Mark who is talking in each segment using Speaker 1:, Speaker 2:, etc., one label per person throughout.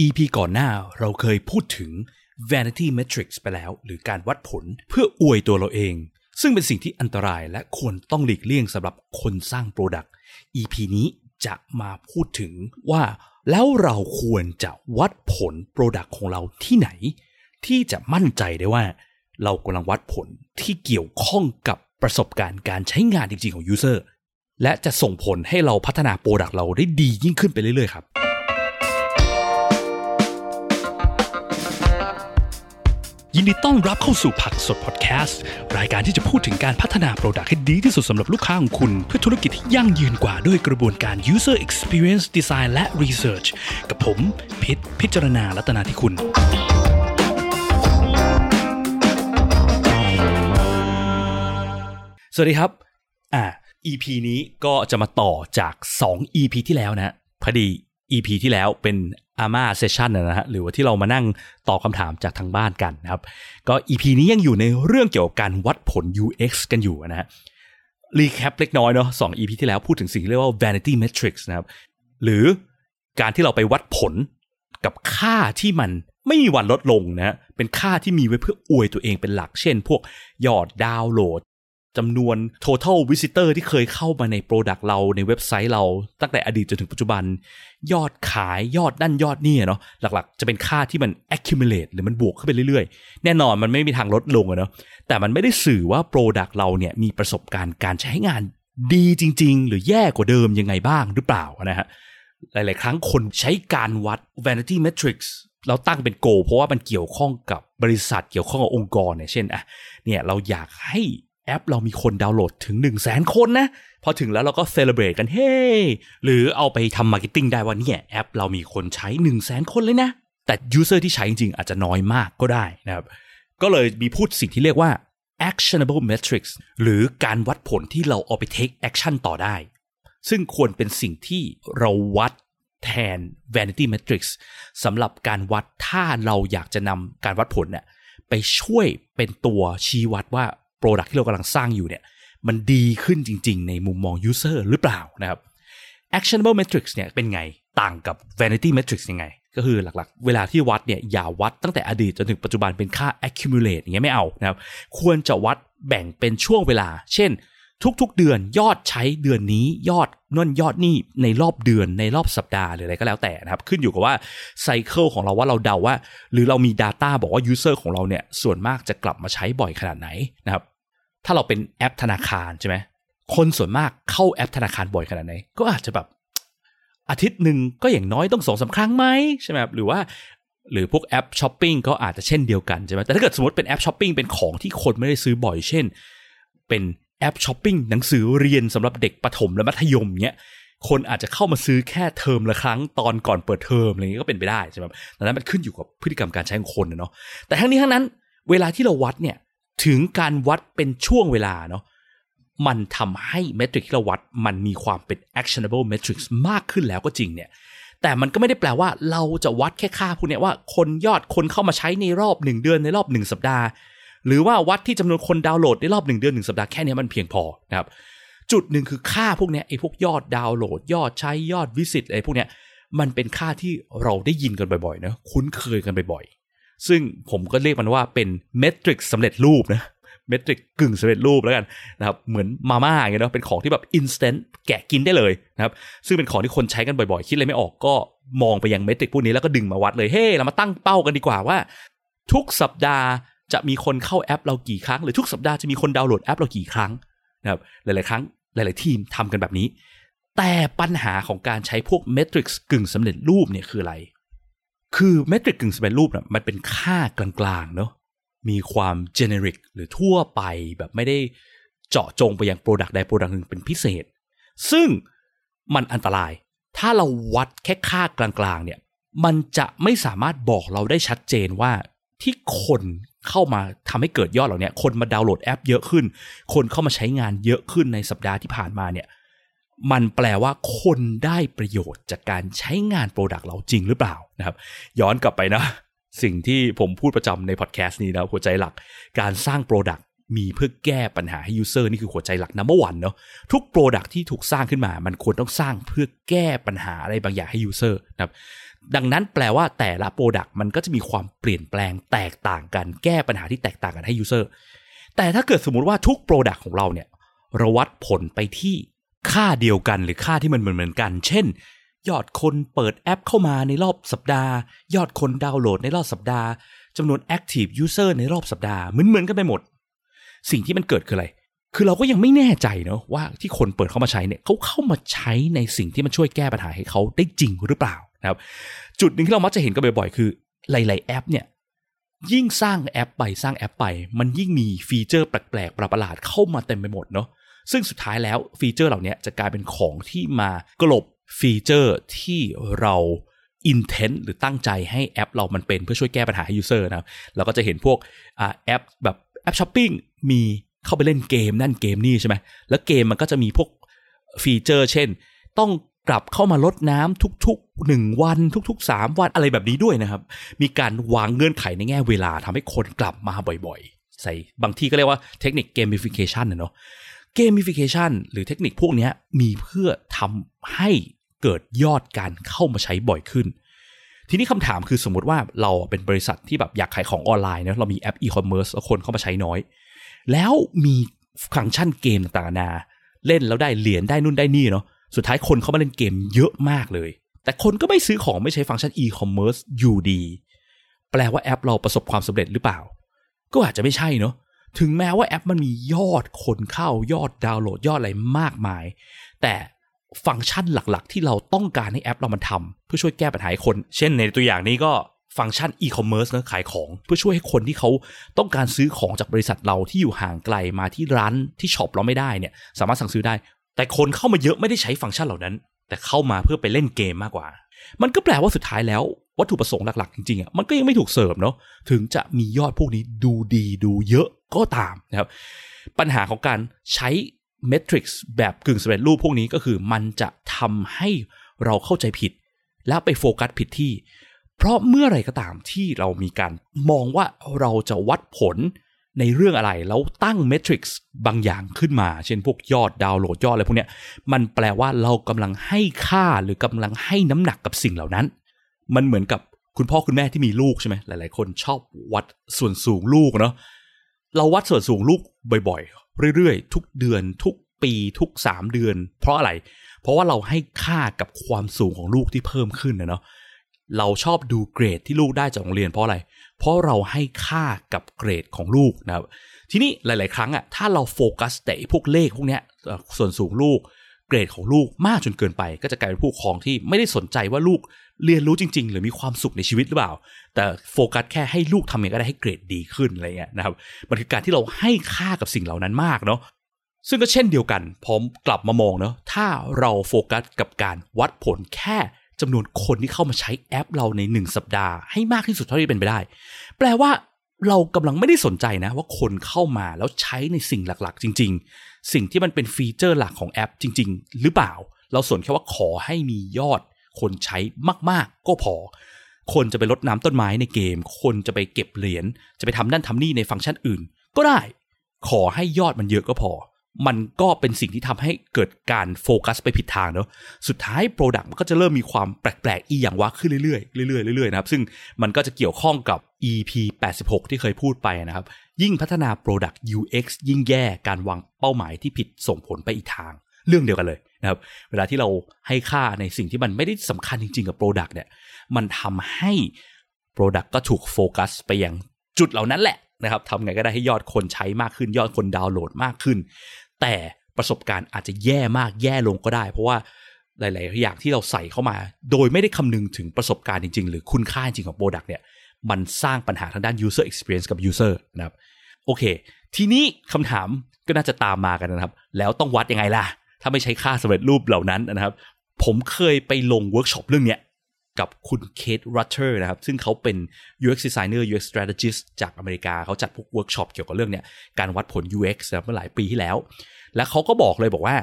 Speaker 1: EP ก่อนหน้าเราเคยพูดถึง vanity metrics ไปแล้ว หรือการวัดผลเพื่ออวยตัวเราเอง ซึ่งเป็นสิ่งที่อันตรายและควรต้องหลีกเลี่ยงสำหรับคนสร้าง Product EP นี้จะมาพูดถึงว่า แล้วเราควรจะวัดผล Product ของเราที่ไหน ที่จะมั่นใจได้ว่า เรากำลังวัดผลที่เกี่ยวข้องกับประสบการณ์การใช้งานจริงๆของ User และจะส่งผลให้เราพัฒนา Product เราได้ดียิ่งขึ้นไปเรื่อยๆครับ ยินดีต้อนรับเข้าสู่ผักสดพอดแคสต์ รายการที่จะพูดถึงการพัฒนาโปรดักต์ให้ดีที่สุดสำหรับลูกค้าของคุณ เพื่อธุรกิจที่ยั่งยืนกว่าด้วยกระบวนการ user experience design และ research กับผมพิษพิจารณาลัตนาที่คุณ สวัสดีครับ อ่า EP นี้ก็จะมาต่อจาก 2 EP ที่แล้วนะพอดี EP ที่แล้วเป็นAMA session นะฮะหรือว่าที่เรามานั่งตอบคำถามจากทางบ้านกันนะครับ ก็ EP นี้ยังอยู่ในเรื่องเกี่ยวกับการวัดผล UX กันอยู่นะฮะ recap เล็กน้อยเนาะสอง EP ที่แล้วพูดถึงสิ่งที่เรียกว่า vanity metrics นะครับหรือการที่เราไปวัดผลกับค่าที่มันไม่มีวันลดลงนะฮะเป็นค่าที่มีไว้เพื่ออวยตัวเองเป็นหลัก เช่น พวกยอดดาวน์โหลด จำนวน total visitor ที่เคยเข้ามาใน Product เราในเว็บไซต์เราตั้งแต่อดีตจนถึงปัจจุบัน ยอดขายยอดนั่นยอดนี่เนาะหลักๆ จะเป็นค่าที่มัน accumulate หรือมันบวกขึ้นไปเรื่อยๆ แน่นอนมันไม่มีทางลดลงอะเนาะแต่มันไม่ได้สื่อว่า Product เราเนี่ยมีประสบการณ์การใช้งานดีจริง ๆ หรือแย่กว่าเดิมยังไงบ้างหรือเปล่านะฮะหลาย ๆ ครั้งคนใช้การวัด vanity metrics เราตั้งเป็นโก เพราะว่ามันเกี่ยวข้องกับบริษัทเกี่ยวข้องกับองค์กรเนี่ยเช่นอะเนี่ยเราอยากให้ แอปเรามีคนดาวน์โหลดถึง 1 0 0 0 0แสนคนนะ พอถึงแล้วเราก็ celebrate กันเฮ้หรือเอาไปทำ marketing ได้ว่าเนี่ยแอปเรามีคนใช้ 1 0 0 0 0แสนคนเลยนะ แต่ user ที่ใช้จริงๆ อาจจะน้อยมากก็ได้นะครับ ก็เลยมีพูดสิ่งที่เรียกว่า actionable metrics หรือการวัดผลที่เราเอาไป take action ต่อได้ ซึ่งควรเป็นสิ่งที่เราวัดแทน vanity metrics สำหรับการวัดถ้าเราอยากจะนำการวัดผลเนี่ยไปช่วยเป็นตัวชี้วัดว่า โปรดักที่เรากำลังสร้างอยู่เนี่ยมันดีขึ้นจริง ๆ ในมุมมอง User หรือเปล่านะครับ actionable metrics เนี่ยเป็นไงต่างกับ vanity metrics ยังไง ก็คือหลักๆ เวลาที่วัดเนี่ยอย่าวัดตั้งแต่อดีตจนถึงปัจจุบันเป็นค่า accumulate อย่างเงี้ยไม่เอานะครับควรจะวัดแบ่งเป็นช่วงเวลา เช่น ทุกๆเดือนยอดใช้เดือนนี้ยอดนั่นยอดนี่ในรอบเดือนในรอบสัปดาห์หรืออะไรก็แล้วแต่นะครับ ขึ้นอยู่กับว่าcycle ของเราว่าเราเดาว่า หรือเรามี Data บอกว่า User ของเราเนี่ยส่วนมากจะกลับมาใช้บ่อยขนาดไหนนะครับ ถ้าเราเป็นแอปธนาคารใช่ไหมคนส่วนมากเข้าแอปธนาคารบ่อยขนาดไหน ก็อาจจะแบบอาทิตย์หนึ่งก็อย่างน้อยต้องสองสามครั้งไหมใช่ไหมหรือว่าหรือพวกแอปช้อปปิ้งก็อาจจะเช่นเดียวกันใช่ไหมแต่ถ้าเกิดสมมติเป็นแอปช้อปปิ้งเป็นของที่คนไม่ได้ซื้อบ่อยเช่น เป็น แอปช้อปปิ้งหนังสือเรียนสำหรับเด็กประถมและมัธยมเนี้ยคนอาจจะเข้ามาซื้อแค่เทอมละครั้งตอนก่อนเปิดเทอมอะไรเงี้ยก็เป็นไปได้ใช่ไหมดังนั้นมันขึ้นอยู่กับพฤติกรรมการใช้ของคนเนาะแต่ทั้งนี้ทั้งนั้น เวลาที่เราวัดเนี่ยถึงการวัดเป็นช่วงเวลาเนาะมันทำให้เมทริกที่เราวัดมันมีความเป็น actionable metrics มากขึ้นแล้วก็จริงเนี่ยแต่มันก็ไม่ได้แปลว่าเราจะวัดแค่ค่าพวกนี้ว่าคนยอดคนเข้ามาใช้ในรอบหนึ่งเดือนในรอบหนึ่งสัปดาห์ หรือว่าวัดที่จำนวนคนดาวน์โหลดในรอบหนึ่งเดือนหนึ่งสัปดาห์แค่นี้มันเพียงพอนะครับจุดหนึ่งคือค่าพวกนี้ไอ้พวกยอดดาวน์โหลด ยอดใช้ยอด visit อะไรพวกนี้มันเป็นค่าที่เราได้ยินกันบ่อยๆนะคุ้นเคยกันบ่อยๆ ซึ่งผมก็เรียกมันว่าเป็น metric สำเร็จรูปนะ metric กึ่งสำเร็จรูปแล้วกันนะครับเหมือนมาม่าอย่างเงี้ยเนาะเป็นของที่แบบ instant แกะกินได้เลยนะครับซึ่งเป็นของที่คนใช้กันบ่อยๆ คิดอะไรไม่ออกก็มองไปยัง metric พวกนี้แล้วก็ดึงมาวัดเลยเฮ้ hey, เรามาตั้งเป้ากันดีกว่าว่า ทุกสัปดาห์ จะมีคนเข้าแอปเรากี่ครั้ง หรือทุกสัปดาห์จะมีคนดาวน์โหลดแอปเรากี่ครั้งนะครับหลาย ๆ ครั้งหลาย ๆ ทีมทำกันแบบนี้ แต่ปัญหาของการใช้พวก metric กึ่งสำเร็จรูปเนี่ยคืออะไร คือ metric กึ่งสำเร็จรูปเนี่ยมันเป็นค่ากลางๆเนาะมีความ generic หรือทั่วไปแบบไม่ได้เจาะจงไปยัง product ใด product หนึ่งเป็นพิเศษ ซึ่งมันอันตราย ถ้าเราวัดแค่ค่ากลางๆเนี่ย มันจะไม่สามารถบอกเราได้ชัดเจนว่าที่คน เข้ามาทำให้เกิดยอดเหล่านี้คนมาดาวน์โหลดแอปเยอะขึ้น คนเข้ามาใช้งานเยอะขึ้นในสัปดาห์ที่ผ่านมาเนี่ยมันแปลว่าคนได้ประโยชน์จากการใช้งาน product เราจริงหรือเปล่านะครับ ย้อนกลับไปนะ สิ่งที่ผมพูดประจำในพอดแคสต์นี้นะหัวใจหลักการสร้าง product มีเพื่อแก้ปัญหาให้ user นี่คือหัวใจหลัก number one เนาะทุก product ที่ถูกสร้างขึ้นมา มันควรต้องสร้างเพื่อแก้ปัญหาอะไรบางอย่างให้ user นะครับดังนั้นแปลว่าแต่ละ product มันก็จะมีความเปลี่ยนแปลงแตกต่างกันแก้ปัญหาที่แตกต่างกันให้ user แต่ถ้าเกิดสมมุติว่าทุก product ของเราเนี่ยเราวัดผลไปที่ค่าเดียวกันหรือค่าที่มันเหมือนเหมือนกัน เช่น ยอดคนเปิดแอปเข้ามาในรอบสัปดาห์ ยอดคนดาวน์โหลดในรอบสัปดาห์จำนวน Active User ในรอบสัปดาห์เหมือนเหมือนกันไปหมด สิ่งที่มันเกิดคืออะไร คือเราก็ยังไม่แน่ใจเนาะว่าที่คนเปิดเข้ามาใช้เนี่ยเขาเข้ามาใช้ในสิ่งที่มันช่วยแก้ปัญหาให้เขาได้จริงหรือเปล่านะครับ จุดหนึ่งที่เรามักจะเห็นกันบ่อยๆ คือหลาย ๆ แอปเนี่ยยิ่งสร้างแอปไปสร้างแอปไป มันยิ่งมีฟีเจอร์แปลกๆประหลาดเข้ามาเต็มไปหมดเนาะซึ่งสุดท้ายแล้วฟีเจอร์เหล่านี้จะกลายเป็นของที่มากลบฟีเจอร์ที่เรา intend หรือตั้งใจให้แอปเรามันเป็นเพื่อช่วยแก้ปัญหาให้ user นะเราก็จะเห็นพวกอแอปแบบ แอปช้อปปิ้งมีเข้าไปเล่นเกมนั่นเกมนี่ใช่ไหมแล้วเกมมันก็จะมีพวกฟีเจอร์ เช่น ต้องกลับเข้ามารดน้ำทุกๆ1วันทุกๆ3วันอะไรแบบนี้ด้วยนะครับ มีการวางเงื่อนไขในแง่เวลาทำให้คนกลับมาบ่อยๆ ใส่บางที่ก็เรียกว่าเทคนิค gamification นะเนาะ gamification หรือเทคนิคพวกนี้มีเพื่อทำให้เกิดยอดการเข้ามาใช้บ่อยขึ้น ทีนี้คำถามคือสมมติว่าเราเป็นบริษัทที่แบบอยากขายของออนไลน์เนะเรามีแอปอีคอมเมิร์ซคนเข้ามาใช้น้อย แล้วมีฟังก์ชันเกมต่างๆนา เล่นแล้วได้เหรียญได้นู่นได้นี่เนาะสุดท้ายคนเข้ามาเล่นเกมเยอะมากเลย แต่คนก็ไม่ซื้อของไม่ใช้ฟังก์ชันอีคอมเมิร์ซอยู่ดี แปลว่าแอปเราประสบความสำเร็จหรือเปล่า ก็อาจจะไม่ใช่เนาะถึงแม้ว่าแอปมันมียอดคนเข้ายอดดาวน์โหลดยอดอะไรมากมาย แต่ ฟังก์ชันหลักๆ ที่เราต้องการให้แอปเรามันทำเพื่อช่วยแก้ปัญหาคน เช่นในตัวอย่างนี้ก็ฟังก์ชันอีคอมเมิร์ซนะขายของเพื่อช่วยให้คนที่เขาต้องการซื้อของจากบริษัทเราที่อยู่ห่างไกลมาที่ร้านที่ช็อปเราไม่ได้เนี่ยสามารถสั่งซื้อได้ แต่คนเข้ามาเยอะไม่ได้ใช้ฟังก์ชันเหล่านั้น แต่เข้ามาเพื่อไปเล่นเกมมากกว่า มันก็แปลว่าสุดท้ายแล้ว วัตถุประสงค์หลักๆ จริงๆอะมันก็ยังไม่ถูกเสิร์ฟเนาะถึงจะมียอดพวกนี้ดูดีดูเยอะก็ตามนะครับปัญหาของการใช้ metrics แบบกึ่งสำเร็จรูปพวกนี้ก็คือมันจะทำให้เราเข้าใจผิด แล้วไปโฟกัสผิดที่ เพราะเมื่อไรก็ตามที่เรามีการมองว่าเราจะวัดผลในเรื่องอะไร แล้วตั้งเมทริกซ์บางอย่างขึ้นมา เช่นพวกยอดดาวน์โหลดยอดอะไรพวกเนี้ยมันแปลว่าเรากำลังให้ค่าหรือกำลังให้น้ำหนักกับสิ่งเหล่านั้น มันเหมือนกับคุณพ่อคุณแม่ที่มีลูกใช่ไหมหลาย ๆ คนชอบวัดส่วนสูงลูกเนาะเราวัดส่วนสูงลูกบ่อยๆ เรื่อยๆ ทุกเดือนทุกปีทุกสามเดือน เพราะอะไร เพราะว่าเราให้ค่ากับความสูงของลูกที่เพิ่มขึ้นนะเนาะเราชอบดูเกรดที่ลูกได้จากโรงเรียนเพราะอะไร เพราะเราให้ค่ากับเกรดของลูกนะครับ ทีนี้หลาย ๆ ครั้งอะถ้าเราโฟกัสแต่พวกเลขพวกเนี้ยส่วนสูงลูกเกรดของลูกมากจนเกินไป ก็จะกลายเป็นผู้ปกครองที่ไม่ได้สนใจว่าลูก เรียนรู้จริง ๆ หรือมีความสุขในชีวิตหรือเปล่า แต่โฟกัสแค่ให้ลูกทำยังไงก็ได้ให้เกรดดีขึ้นอะไรเงี้ยนะครับมันคือการที่เราให้ค่ากับสิ่งเหล่านั้นมากเนาะซึ่งก็เช่นเดียวกันผมกลับมามองเนาะถ้าเราโฟกัสกับการวัดผลแค่จำนวนคนที่เข้ามาใช้แอปเราในหนึ่งสัปดาห์ให้มากที่สุดเท่าที่เป็นไปได้ แปลว่าเรากำลังไม่ได้สนใจนะ ว่าคนเข้ามาแล้วใช้ในสิ่งหลักๆ จริง ๆ สิ่งที่มันเป็นฟีเจอร์หลักของแอปจริง ๆ หรือเปล่า เราสนแค่ว่าขอให้มียอด คนใช้มากๆ ก็พอ คนจะไปลดน้ำต้นไม้ในเกม คนจะไปเก็บเหรียญจะไปทำนั่นทำนี่ในฟังก์ชันอื่น ก็ได้ ขอให้ยอดมันเยอะก็พอ มันก็เป็นสิ่งที่ทำให้เกิดการโฟกัสไปผิดทางเนาะสุดท้ายโปรดักต์มันก็จะเริ่มมีความแปลกๆอีอย่างว่าขึ้นเรื่อยๆเรื่อยๆเรื่อยๆนะครับซึ่งมันก็จะเกี่ยวข้องกับ EP 86 ที่เคยพูดไปนะครับ ยิ่งพัฒนา Product UX ยิ่งแย่การวางเป้าหมายที่ผิดส่งผลไปอีกทาง เรื่องเดียวกันเลยนะครับ เวลาที่เราให้ค่าในสิ่งที่มันไม่ได้สำคัญจริง ๆ กับ Product เนี่ย มันทำให้ Product ก็ถูกโฟกัสไปอย่างจุดเหล่านั้นแหละนะครับทำไงก็ได้ให้ยอดคนใช้มากขึ้น ยอดคนดาวน์โหลดมากขึ้น แต่ประสบการณ์อาจจะแย่มากแย่ลงก็ได้ เพราะว่าหลาย ๆ อย่างที่เราใส่เข้ามา โดยไม่ได้คำนึงถึงประสบการณ์จริง ๆ หรือคุณค่าจริงของ product เนี่ยมันสร้างปัญหาทางด้าน user experience กับ user นะครับโอเค ทีนี้คำถามก็น่าจะตามมากันนะครับ แล้วต้องวัดยังไงล่ะ ถ้าไม่ใช้ค่าสำเร็จรูปเหล่านั้นนะครับ ผมเคยไปลงเวิร์กช็อปเรื่องเนี้ยกับคุณ Kate Rutter นะครับ ซึ่งเขาเป็น UX designer UX strategist จากอเมริกาเขาจัดพวกเวิร์กช็อปเกี่ยวกับเรื่องเนี้ยการวัดผล UX เมื่อหลายปีที่แล้ว และเขาก็บอกเลยบอกว่า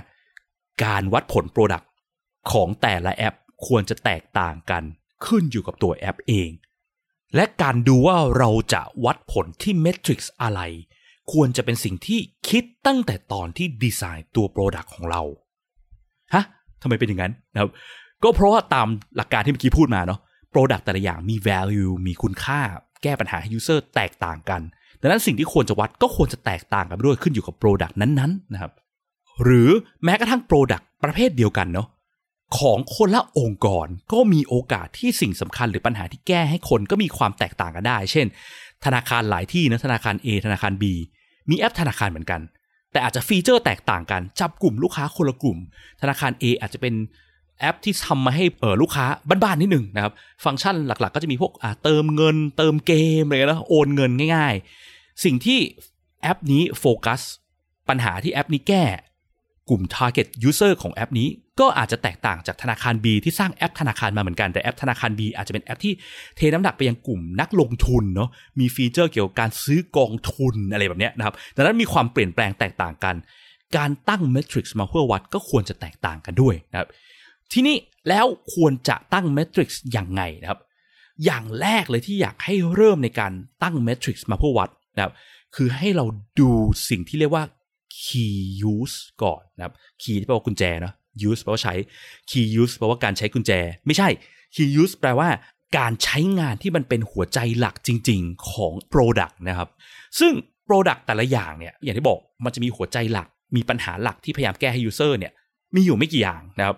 Speaker 1: การวัดผล Product ของแต่ละแอปควรจะแตกต่างกันขึ้นอยู่กับตัวแอปเอง และการดูว่าเราจะวัดผลที่เมทริกซ์อะไร ควรจะเป็นสิ่งที่คิดตั้งแต่ตอนที่ดีไซน์ตัว Product ของเราฮะทำไมเป็นอย่างนั้นนะครับก็เพราะว่าตามหลักการที่เมื่อกี้พูดมาเนาะ Product แต่ละอย่างมี value มีคุณค่า แก้ปัญหาให้ user แตกต่างกันดังนั้นสิ่งที่ควรจะวัดก็ควรจะแตกต่างกันด้วยขึ้นอยู่กับ Product นั้นๆนะครับหรือแม้กระทั่ง Product ประเภทเดียวกันเนาะของคนละองค์กรก็มีโอกาสที่สิ่งสำคัญหรือปัญหาที่แก้ให้คนก็มีความแตกต่างกันได้ เช่น ธนาคารหลายที่นะธนาคาร A ธนาคาร B มีแอปธนาคารเหมือนกัน แต่อาจจะฟีเจอร์แตกต่างกัน จับกลุ่มลูกค้าคนละกลุ่ม ธนาคาร A อาจจะเป็นแอปที่ทำมาให้เออลูกค้าบ้านๆนิดหนึ่งนะครับ ฟังก์ชันหลักๆ ก็จะมีพวกอ่าเติมเงิน เติมเกมอะไรนะโอนเงินง่าย ๆ สิ่งที่แอปนี้โฟกัสปัญหาที่แอปนี้แก้กลุ่ม target user ของแอปนี้ ก็อาจจะแตกต่างจากธนาคาร B ที่สร้างแอปธนาคารมาเหมือนกันแต่แอปธนาคาร B อาจจะเป็นแอปที่เทน้ำหนักไปยังกลุ่มนักลงทุนเนาะมีฟีเจอร์เกี่ยวกับการซื้อกองทุนอะไรแบบนี้นะครับดังนั้นมีความเปลี่ยนแปลงแตกต่างกัน การตั้ง metrics มาเพื่อวัดก็ควรจะแตกต่างกันด้วยนะครับทีนี้แล้วควรจะตั้ง metrics อย่างไงนะครับ อย่างแรกเลยที่อยากให้เริ่มในการตั้งเมทริกซ์มาเพื่อวัดนะครับคือให้เราดูสิ่งที่เรียกว่า key use ก่อนนะครับ key ที่แปลว่ากุญแจเนาะ use แปลว่าใช้ key use แปลว่าการใช้กุญแจ ไม่ใช่ key use แปลว่าการใช้งานที่มันเป็นหัวใจหลักจริง ๆของ product นะครับ ซึ่ง product แต่ละอย่างเนี่ย อย่างที่บอกมันจะมีหัวใจหลัก มีปัญหาหลักที่พยายามแก้ให้ user เนี่ย มีอยู่ไม่กี่อย่างนะครับ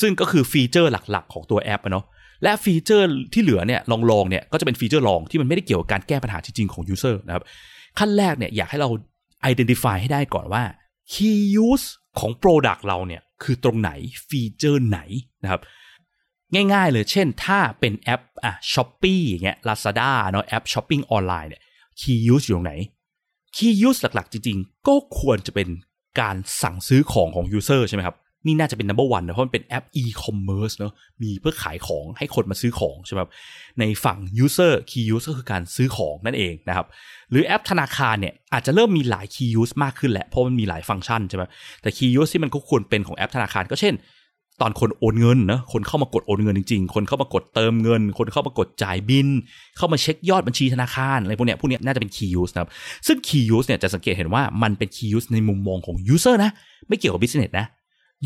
Speaker 1: ซึ่งก็คือฟีเจอร์หลักๆ ของตัวแอปเนาะ และฟีเจอร์ที่เหลือเนี่ยรองๆเนี่ยก็จะเป็นฟีเจอร์รองที่มันไม่ได้เกี่ยวกับการแก้ปัญหาจริงๆของ user นะครับ ขั้นแรกเนี่ยอยากให้เรา identify ให้ได้ก่อนว่า key use ของ product เราเนี่ยคือตรงไหนฟีเจอร์ไหนนะครับง่ายๆเลยเช่นถ้าเป็นแอปอะ Shopee อย่างเงี้ยลาซาด้าเนาะแอปช้อปปิ้งออนไลน์เนี่ย key use อยู่ตรงไหน key use หลักๆ จริง ๆ ก็ควรจะเป็นการสั่งซื้อของของ user ใช่ไหมครับ นี่น่าจะเป็น number one นะเพราะมันเป็นแอป e-commerce เนาะมีเพื่อขายของให้คนมาซื้อของใช่ไหมครับในฝั่ง user key use ก็คือการซื้อของนั่นเองนะครับ หรือแอปธนาคารเนี่ยอาจจะเริ่มมีหลาย key use มากขึ้นแหละเพราะมันมีหลายฟังก์ชันใช่ไหมแต่ key use ที่มันก็ควรเป็นของแอปธนาคารก็เช่น ตอนคนโอนเงินนะคนเข้ามากดโอนเงินจริง ๆ คนเข้ามากดเติมเงิน คนเข้ามากดจ่ายบิน เข้ามาเช็คยอดบัญชีธนาคารอะไรพวกเนี้ยพวกเนี้ยน่าจะเป็น key use นะครับซึ่ง key use เนี่ยจะสังเกตเห็นว่ามันเป็น key use ในมุมมองของ user นะไม่เกี่ยวกับ business นะ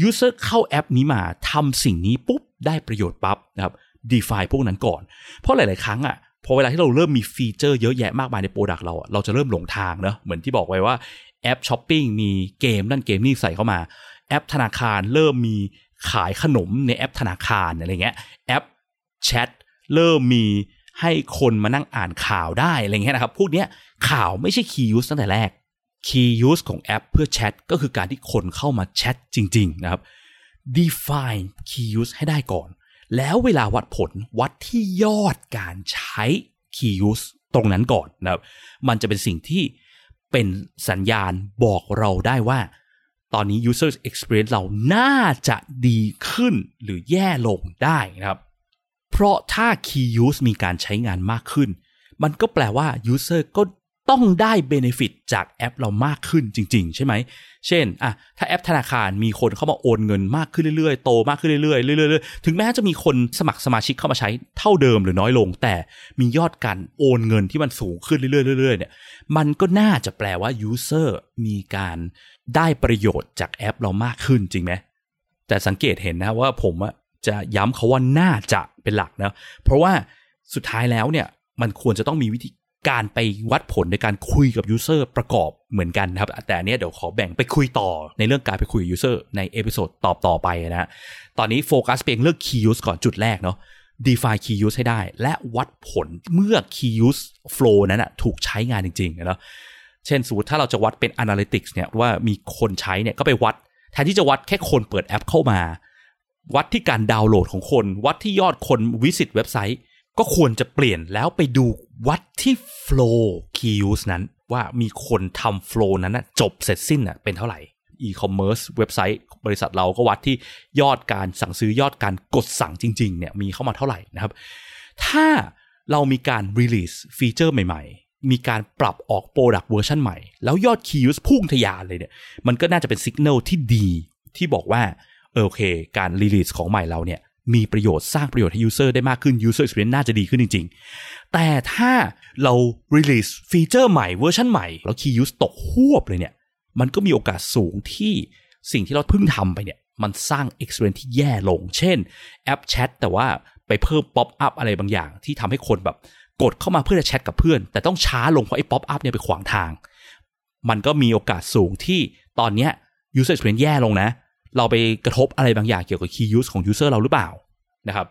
Speaker 1: user เข้าแอปนี้มาทำสิ่งนี้ปุ๊บได้ประโยชน์ปั๊บนะครับ define พวกนั้นก่อน เพราะหลาย ๆ ครั้งอะพอเวลาที่เราเริ่มมีฟีเจอร์เยอะแยะมากมายใน product เรา เราจะเริ่มหลงทางเนอะเหมือนที่บอกไว้ว่าแอปช้อปปิ้งมีเกมนั่นเกมนี่ใส่เข้ามา แอปธนาคารเริ่มมีขายขนมในแอปธนาคารอะไรเงี้ยแอปแชทเริ่มมีให้คนมานั่งอ่านข่าวได้อะไรเงี้ยนะครับพวกเนี้ยข่าวไม่ใช่ key use ตั้งแต่แรก key use ของแอปเพื่อแชทก็คือการที่คนเข้ามาแชทจริง ๆ นะครับ define key use ให้ได้ก่อน แล้วเวลาวัดผลวัดที่ยอดการใช้ key use ตรงนั้นก่อนนะครับ มันจะเป็นสิ่งที่เป็นสัญญาณบอกเราได้ว่า ตอนนี้ user experience เราน่าจะดีขึ้นหรือแย่ลงได้นะครับ เพราะถ้า key use มีการใช้งานมากขึ้น มันก็แปลว่า user ก็ ต้องได้ benefit จากแอปเรามากขึ้นจริง ๆ ใช่ไหม เช่นอะถ้าแอปธนาคารมีคนเข้ามาโอนเงินมากขึ้นเรื่อยๆ โตมากขึ้นเรื่อยๆเรื่อยๆ ถึงแม้จะมีคนสมัครสมาชิกเข้ามาใช้เท่าเดิมหรือน้อยลง แต่มียอดการโอนเงินที่มันสูงขึ้นเรื่อยๆเรื่อยๆเนี่ย มันก็น่าจะแปลว่า user มีการได้ประโยชน์จากแอปเรามากขึ้นจริงไหม แต่สังเกตเห็นนะว่าผมจะย้ำคำว่าน่าจะเป็นหลักนะ เพราะว่าสุดท้ายแล้วเนี่ยมันควรจะต้องมีวิธี การไปวัดผลในการคุยกับ user ประกอบเหมือนกันครับ แต่เนี้ยเดี๋ยวขอแบ่งไปคุยต่อในเรื่องการไปคุยกับ user ใน episode ตอนต่อไปนะ ตอนนี้โฟกัสเพียงเรื่อง key use ก่อนจุดแรกเนาะ define key use ให้ได้ และวัดผลเมื่อ key use flow นั้นนะถูกใช้งานจริงๆนะเช่นสมมติถ้าเราจะวัดเป็น analytics เนี่ยว่ามีคนใช้เนี่ยก็ไปวัด แทนที่จะวัดแค่คนเปิดแอปเข้ามา วัดที่การดาวน์โหลดของคน วัดที่ยอดคน visit เว็บไซต์ ก็ควรจะเปลี่ยนแล้วไปดูวัดที่ flow key use นั้น ว่ามีคนทำ flow นั้นนะจบเสร็จสิ้นอะเป็นเท่าไหร่ e-commerce เว็บไซต์บริษัทเราก็วัดที่ยอดการสั่งซื้อยอดการกดสั่งจริงๆเนี่ยมีเข้ามาเท่าไหร่นะครับ ถ้าเรามีการ release ฟีเจอร์ใหม่ๆ มีการปรับออก product เวอร์ชันใหม่ แล้วยอด key use พุ่งทะยานเลยเนี่ยมันก็น่าจะเป็นสัญญาณที่ดีที่บอกว่าโอเค การ release ของใหม่เราเนี่ย มีประโยชน์สร้างประโยชน์ให้ user ได้มากขึ้น user experience น่าจะดีขึ้นจริง ๆ แต่ถ้าเรา release ฟีเจอร์ใหม่เวอร์ชันใหม่ แล้ว key use ตกฮวบเลยเนี่ย มันก็มีโอกาสสูงที่สิ่งที่เราเพิ่งทำไปเนี่ย มันสร้าง experience ที่แย่ลง เช่นแอปแชทแต่ว่าไปเพิ่ม pop up อะไรบางอย่าง ที่ทำให้คนแบบกดเข้ามาเพื่อจะแชทกับเพื่อน แต่ต้องช้าลงเพราะไอ้ pop up เนี่ยไปขวางทาง มันก็มีโอกาสสูงที่ตอนเนี้ย user experience แย่ลงนะ เราไปกระทบอะไรบางอย่างเกี่ยวกับ key use ของ user เราหรือเปล่านะครับ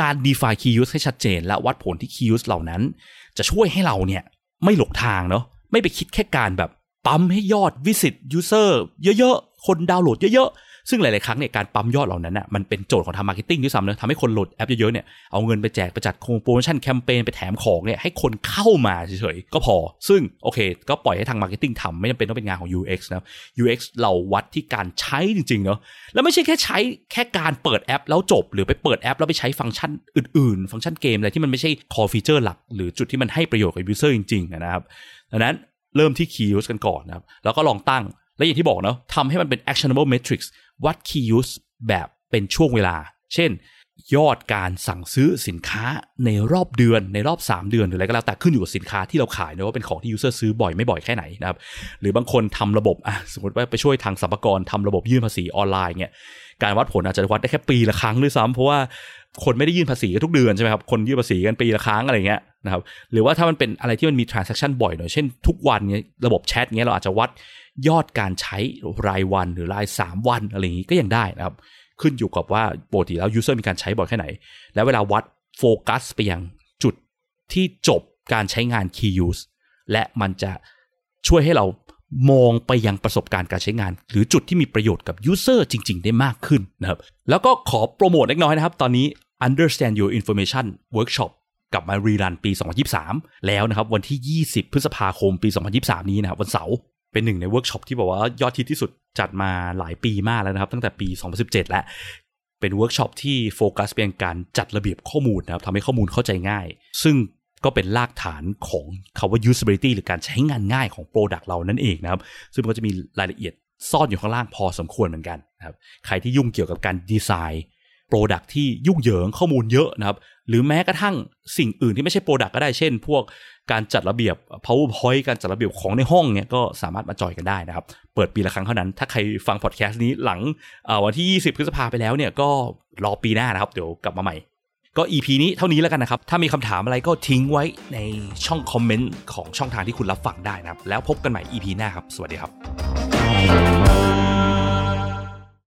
Speaker 1: การ define key use ให้ชัดเจน และวัดผลที่ key use เหล่านั้น จะช่วยให้เราเนี่ยไม่หลงทางเนาะไม่ไปคิดแค่การแบบปั๊มให้ยอด visit user เยอะๆ คนดาวน์โหลดเยอะๆ ซึ่งหลาย ๆ ครั้งเนี่ยการปั๊มยอดเหล่านั้นอะมันเป็นโจทย์ของทาง marketing ด้วยซ้ำนะทำให้คนโหลดแอปเยอะ ๆ เนี่ยเอาเงินไปแจกไปจัดโปรโมชั่นแคมเปญไปแถมของเนี่ยให้คนเข้ามาเฉย ๆ ก็พอ ซึ่งโอเค ก็ปล่อยให้ทาง marketing ทำไม่จำเป็นต้องเป็นงานของ UX นะ UX เราวัดที่การใช้จริง ๆ เนาะแล้วไม่ใช่แค่ใช้แค่การเปิดแอป แล้วจบหรือไปเปิดแอป แล้วไปใช้ฟังก์ชันอื่น ๆ ฟังก์ชันเกมอะไรที่มันไม่ใช่ core feature หลัก หรือจุดที่มันให้ประโยชน์กับ user จริง ๆ นะครับดังนั้นเริ่มที่ key use กันก่อนนะครับแล้วก็ลองตั้ง และอย่างที่บอกเนาะทำให้มันเป็น actionable metrics วัด key use แบบเป็นช่วงเวลา เช่น ยอดการสั่งซื้อสินค้าในรอบเดือนในรอบ 3 เดือนหรืออะไรก็แล้วแต่ขึ้นอยู่กับสินค้าที่เราขายนะว่าเป็นของที่ user ซื้อบ่อยไม่บ่อยแค่ไหนนะครับหรือบางคนทำระบบอะสมมติว่าไปช่วยทางสรรพากรทำระบบยื่นภาษีออนไลน์เนี่ยการวัดผลอาจจะวัดได้แค่ปีละครั้งด้วยซ้ำเพราะว่าคนไม่ได้ยื่นภาษีกันทุกเดือนใช่ไหมครับ คนยื่นภาษีกันปีละครั้งอะไรเงี้ยนะครับ หรือว่าถ้ามันเป็นอะไรที่มันมี transaction บ่อยหน่อย เช่นทุกวันเนี้ยระบบแชทเงี้ยเราอาจจะวัด ยอดการใช้รายวันหรือราย 3 วันอะไรอย่างงี้ก็ยังได้นะครับ ขึ้นอยู่กับว่าปกติแล้ว user มีการใช้บ่อยแค่ไหน แล้วเวลาวัดโฟกัสไปยังจุดที่จบการใช้งาน key use และมันจะช่วยให้เรามองไปยังประสบการณ์การใช้งาน หรือจุดที่มีประโยชน์กับ user จริง ๆ ได้มากขึ้นนะครับ แล้วก็ขอโปรโมทเล็กน้อยนะครับ ตอนนี้ understand your information workshop กลับมารีรันปี 2023 แล้วนะครับ วันที่ 20 พฤษภาคมปี 2023 นี้นะครับวันเสาร์ เป็นหนึ่งในเวิร์กช็อปที่บอกว่ายอดฮิตที่สุดจัดมาหลายปีมากแล้วนะครับ ตั้งแต่ปี 2017 แล้ว เป็นเวิร์กช็อปที่โฟกัสเป็นการจัดระเบียบข้อมูลนะครับทำให้ข้อมูลเข้าใจง่าย ซึ่งก็เป็นรากฐานของคำว่า usability หรือการใช้งานง่ายของ Product เรานั่นเองนะครับ ซึ่งก็จะมีรายละเอียดซ่อนอยู่ข้างล่างพอสมควรเหมือนกันนะครับ ใครที่ยุ่งเกี่ยวกับการดีไซน์ Product ที่ยุ่งเหยิงข้อมูลเยอะนะครับ หรือแม้กระทั่งสิ่งอื่นที่ไม่ใช่ Product ก็ได้เช่น พวกการจัดระเบียบ powerpoint การจัดระเบียบของในห้องเนี่ยก็สามารถมาจอยกันได้นะครับ เปิดปีละครั้งเท่านั้น ถ้าใครฟังพอดแคสต์นี้หลังวันที่ 20 พฤษภาไปแล้วเนี่ยก็รอปีหน้านะครับเดี๋ยวกลับมาใหม่ก็ EP นี้เท่านี้แล้วกันนะครับ ถ้ามีคำถามอะไรก็ทิ้งไว้ในช่องคอมเมนต์ของช่องทางที่คุณรับฟังได้นะครับ แล้วพบกันใหม่ EP หน้าครับ สวัสดีครับ